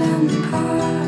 and apart.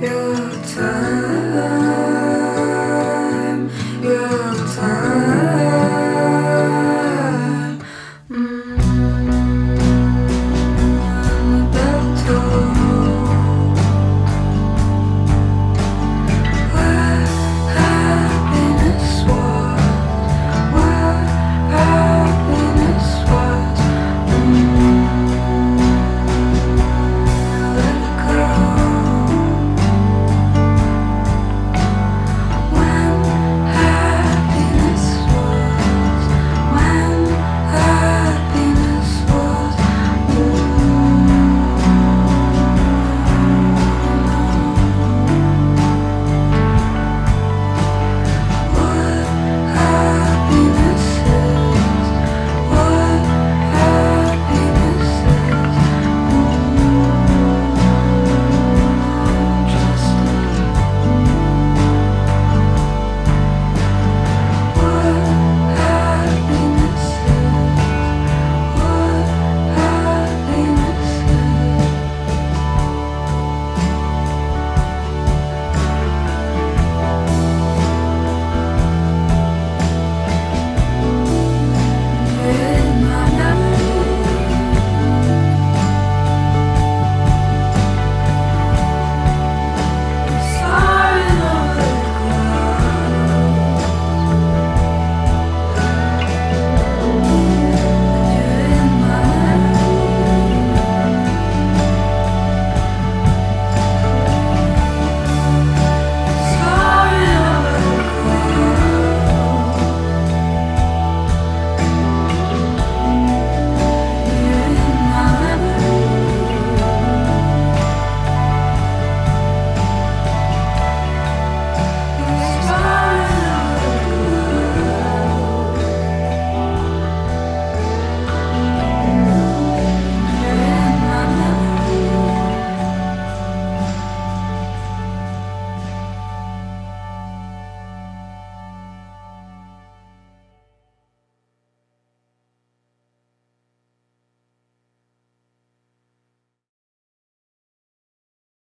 Your touch.